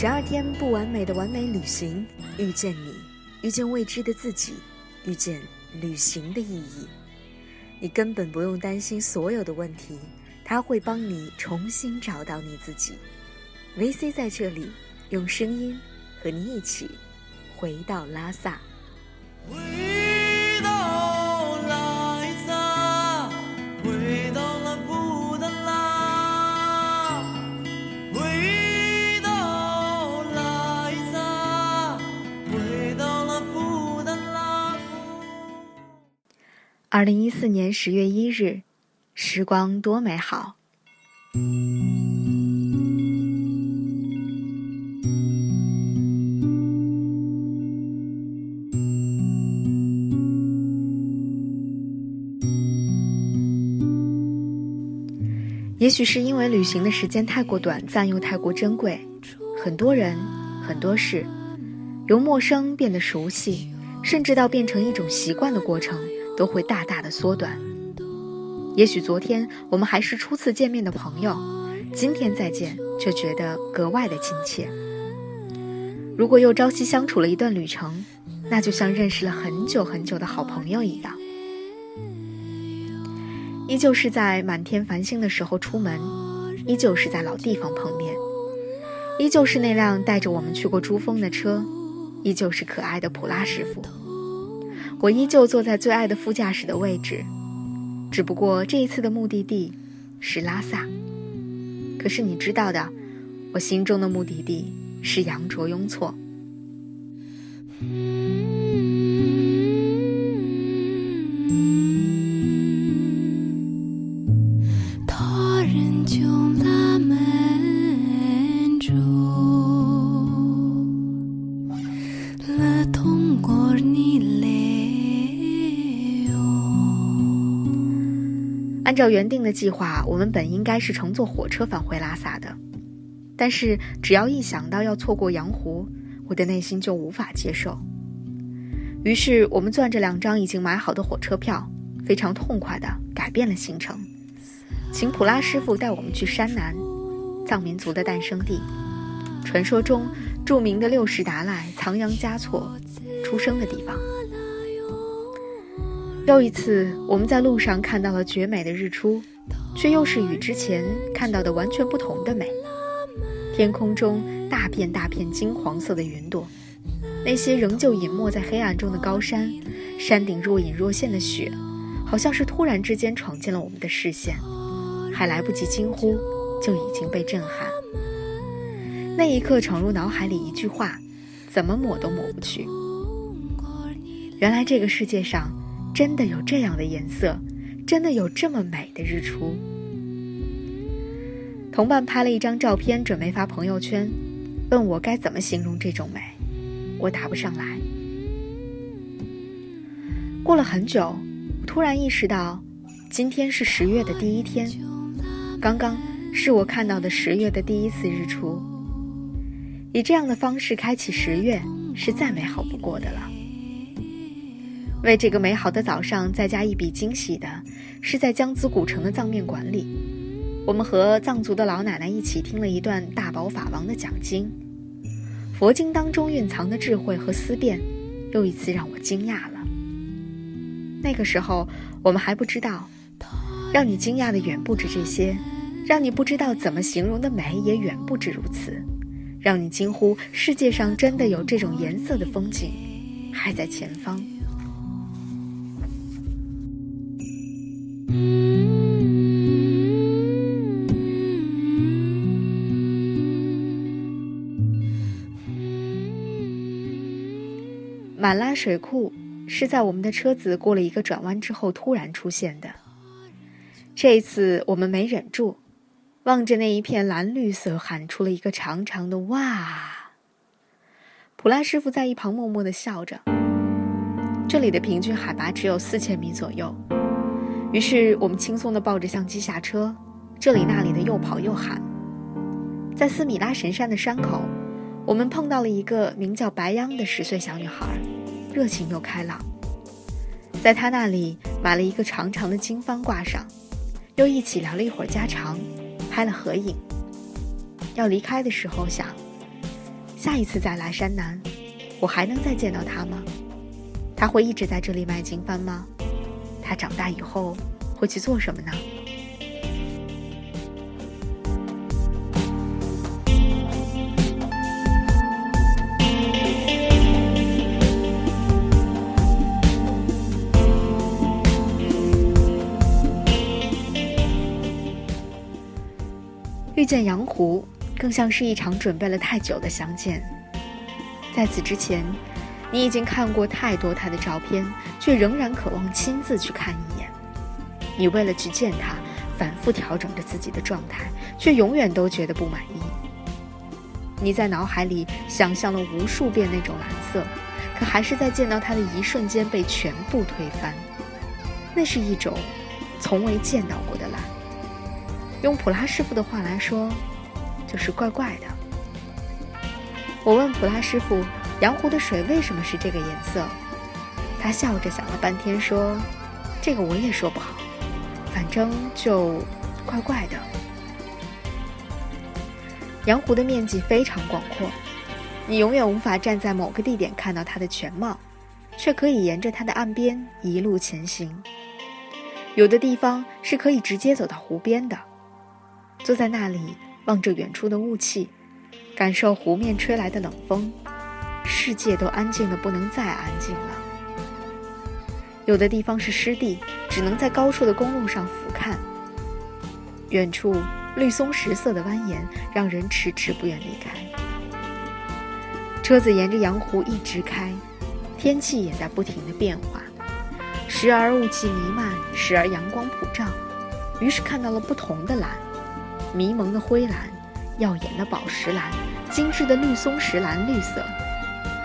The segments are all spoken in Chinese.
十二天不完美的完美旅行，遇见你，遇见未知的自己，遇见旅行的意义。你根本不用担心所有的问题，他会帮你重新找到你自己。VC 在这里，用声音和你一起回到拉萨。二零一四年十月一日，时光多美好。也许是因为旅行的时间太过短暂又太过珍贵，很多人、很多事，由陌生变得熟悉，甚至到变成一种习惯的过程。都会大大的缩短。也许昨天我们还是初次见面的朋友，今天再见却觉得格外的亲切。如果又朝夕相处了一段旅程，那就像认识了很久很久的好朋友一样。依旧是在满天繁星的时候出门，依旧是在老地方碰面，依旧是那辆带着我们去过珠峰的车，依旧是可爱的普拉师傅。我依旧坐在最爱的副驾驶的位置，只不过这一次的目的地是拉萨。可是你知道的，我心中的目的地是羊卓雍措。按照原定的计划，我们本应该是乘坐火车返回拉萨的，但是只要一想到要错过羊湖，我的内心就无法接受。于是我们攥着两张已经买好的火车票，非常痛快地改变了行程，请普拉师傅带我们去山南，藏民族的诞生地，传说中著名的六世达赖仓央嘉措出生的地方。又一次，我们在路上看到了绝美的日出，却又是与之前看到的完全不同的美。天空中大片大片金黄色的云朵，那些仍旧隐没在黑暗中的高山，山顶若隐若现的雪，好像是突然之间闯进了我们的视线，还来不及惊呼，就已经被震撼。那一刻闯入脑海里一句话，怎么抹都抹不去。原来这个世界上。真的有这样的颜色，真的有这么美的日出。同伴拍了一张照片，准备发朋友圈，问我该怎么形容这种美，我答不上来。过了很久，突然意识到，今天是十月的第一天，刚刚是我看到的十月的第一次日出。以这样的方式开启十月，是再美好不过的了。为这个美好的早上再加一笔惊喜的，是在江孜古城的藏面馆里，我们和藏族的老奶奶一起听了一段大宝法王的讲经。佛经当中蕴藏的智慧和思辨，又一次让我惊讶了。那个时候，我们还不知道，让你惊讶的远不止这些，让你不知道怎么形容的美也远不止如此，让你惊呼世界上真的有这种颜色的风景，还在前方。满拉水库是在我们的车子过了一个转弯之后突然出现的。这一次我们没忍住，望着那一片蓝绿色，喊出了一个长长的“哇”。普拉师傅在一旁默默的笑着。这里的平均海拔只有四千米左右，于是我们轻松的抱着相机下车，这里那里的又跑又喊。在斯米拉神山的山口。我们碰到了一个名叫白央的十岁小女孩，热情又开朗。在她那里买了一个长长的经幡挂上，又一起聊了一会儿家常，拍了合影。要离开的时候想，下一次再来山南，我还能再见到他吗？他会一直在这里卖经幡吗？他长大以后会去做什么呢？遇见杨湖，更像是一场准备了太久的相见。在此之前，你已经看过太多他的照片，却仍然渴望亲自去看一眼。你为了去见他，反复调整着自己的状态，却永远都觉得不满意。你在脑海里想象了无数遍那种蓝色，可还是在见到他的一瞬间被全部推翻。那是一种从未见到过的蓝。用普拉师傅的话来说，就是怪怪的。我问普拉师傅：“洋湖的水为什么是这个颜色？”他笑着想了半天说：“这个我也说不好，反正就怪怪的。”洋湖的面积非常广阔，你永远无法站在某个地点看到它的全貌，却可以沿着它的岸边一路前行。有的地方是可以直接走到湖边的。坐在那里，望着远处的雾气，感受湖面吹来的冷风，世界都安静的不能再安静了。有的地方是湿地，只能在高处的公路上俯瞰。远处绿松石色的蜿蜒，让人迟迟不愿离开。车子沿着洋湖一直开，天气也在不停的变化，时而雾气弥漫，时而阳光普照，于是看到了不同的蓝。迷蒙的灰蓝，耀眼的宝石蓝，精致的绿松石蓝绿色，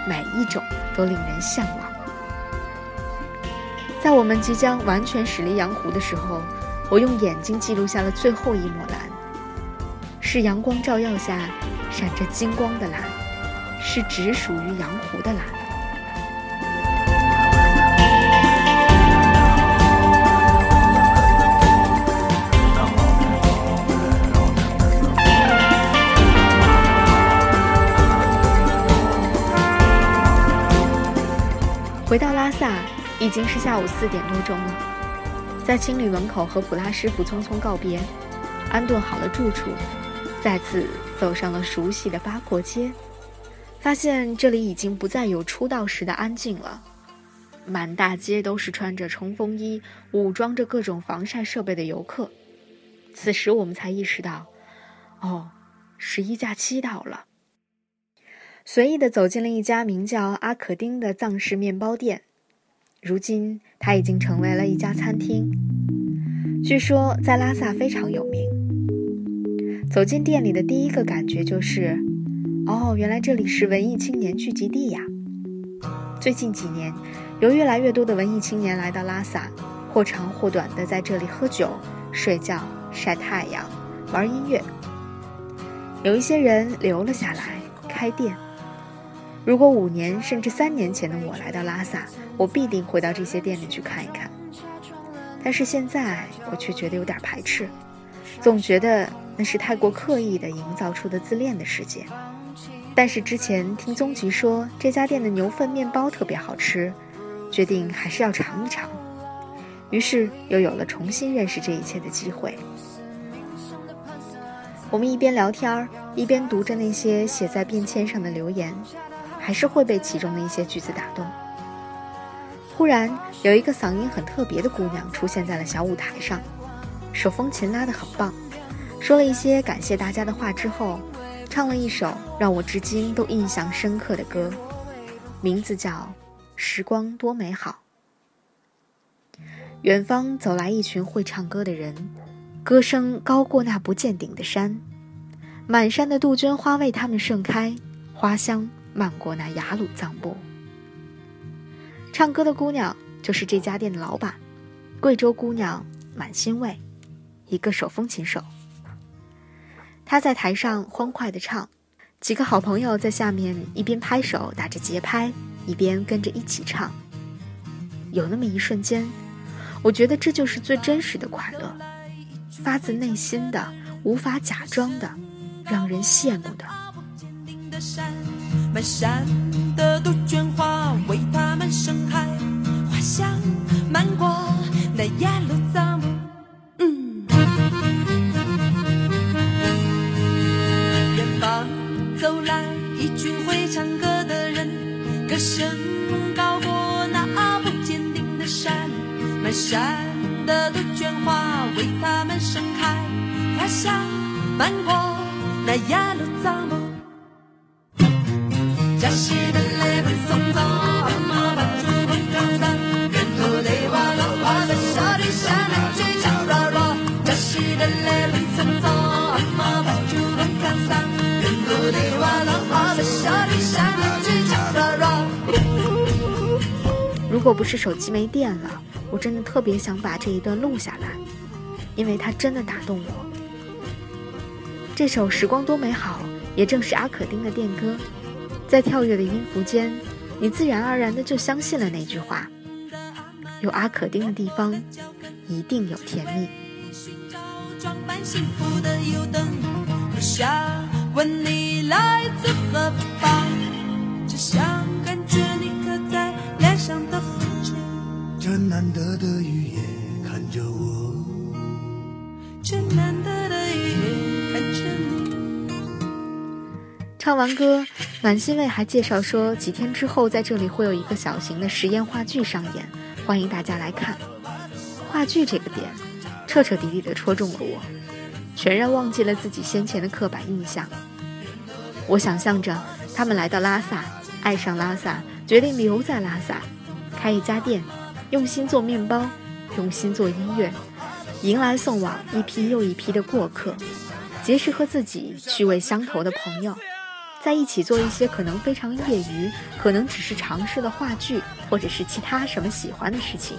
每一种都令人向往。在我们即将完全驶离洋湖的时候，我用眼睛记录下了最后一抹蓝，是阳光照耀下闪着金光的蓝，是只属于洋湖的蓝。萨，已经是下午四点多钟了。在青旅门口和普拉师傅匆匆告别，安顿好了住处，再次走上了熟悉的八廓街，发现这里已经不再有出道时的安静了。满大街都是穿着冲锋衣、武装着各种防晒设备的游客。此时我们才意识到，哦，十一假期到了。随意的走进了一家名叫阿可丁的藏式面包店，如今它已经成为了一家餐厅，据说在拉萨非常有名。走进店里的第一个感觉就是，哦，原来这里是文艺青年聚集地呀。最近几年，有越来越多的文艺青年来到拉萨，或长或短的在这里喝酒、睡觉、晒太阳、玩音乐。有一些人留了下来，开店。如果五年甚至三年前的我来到拉萨，我必定会到这些店里去看一看。但是现在我却觉得有点排斥，总觉得那是太过刻意的营造出的自恋的世界。但是之前听宗吉说这家店的牛粪面包特别好吃，决定还是要尝一尝。于是又有了重新认识这一切的机会。我们一边聊天一边读着那些写在便签上的留言。还是会被其中的一些句子打动。忽然，有一个嗓音很特别的姑娘出现在了小舞台上，手风琴拉得很棒，说了一些感谢大家的话之后，唱了一首让我至今都印象深刻的歌，名字叫《时光多美好》。远方走来一群会唱歌的人，歌声高过那不见顶的山，满山的杜鹃花为他们盛开，花香。漫过那雅鲁藏布，唱歌的姑娘就是这家店的老板，贵州姑娘满心味，一个手风琴手。她在台上欢快的唱，几个好朋友在下面一边拍手打着节拍，一边跟着一起唱。有那么一瞬间，我觉得这就是最真实的快乐，发自内心的、无法假装的，让人羡慕的。满山的杜鹃花为他们盛开，花香漫过那雅鲁藏布。嗯，远方走来一群会唱歌的人，歌声高过那不坚定的山，满山的杜鹃花为他们盛开，花香漫过那雅鲁藏布。如果不是手机没电了，我真的特别想把这一段录下来，因为它真的打动我。这首《时光多美好》也正是阿可丁的电歌。在跳跃的音符间，你自然而然的就相信了那句话：有阿可丁的地方，一定有甜蜜。装扮幸福的油灯，我想问你来自何方？只想感觉你刻在脸上的痕迹，这难得的雨夜看着我，这难唱完歌，暖心卫还介绍说，几天之后在这里会有一个小型的实验话剧上演，欢迎大家来看。话剧这个点，彻彻底底的戳中了我，全然忘记了自己先前的刻板印象。我想象着他们来到拉萨，爱上拉萨，决定留在拉萨，开一家店，用心做面包，用心做音乐，迎来送往一批又一批的过客，结识和自己趣味相投的朋友。在一起做一些可能非常业余，可能只是尝试的话剧，或者是其他什么喜欢的事情。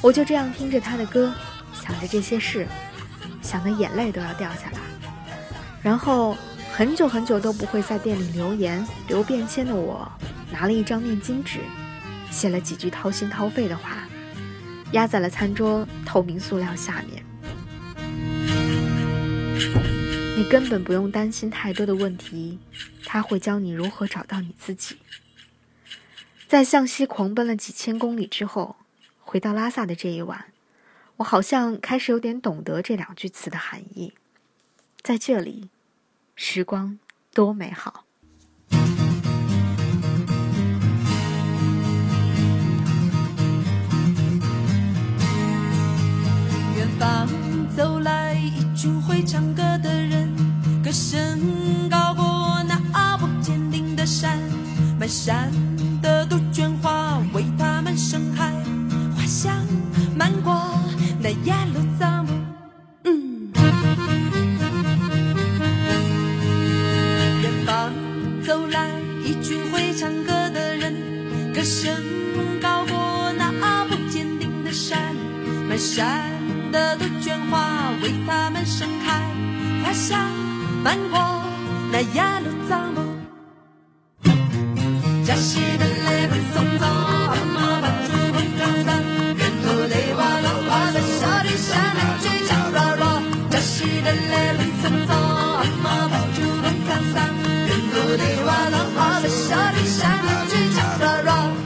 我就这样听着他的歌，想着这些事，想的眼泪都要掉下来。然后很久很久都不会在店里留言留便签的我，拿了一张面巾纸，写了几句掏心掏肺的话，压在了餐桌透明塑料下面。你根本不用担心太多的问题，他会教你如何找到你自己。在向西狂奔了几千公里之后，回到拉萨的这一晚，我好像开始有点懂得这两句词的含义。在这里，时光多美好。唱歌的人，歌声高过那不坚定的山，满山的杜鹃花为他们盛开，花香漫过那耶路撒冷。嗯，远方走来一群会唱歌的人，歌声高过那不坚定的山，满山。的杜鹃花为他们盛开，花香漫过那雅鲁藏布。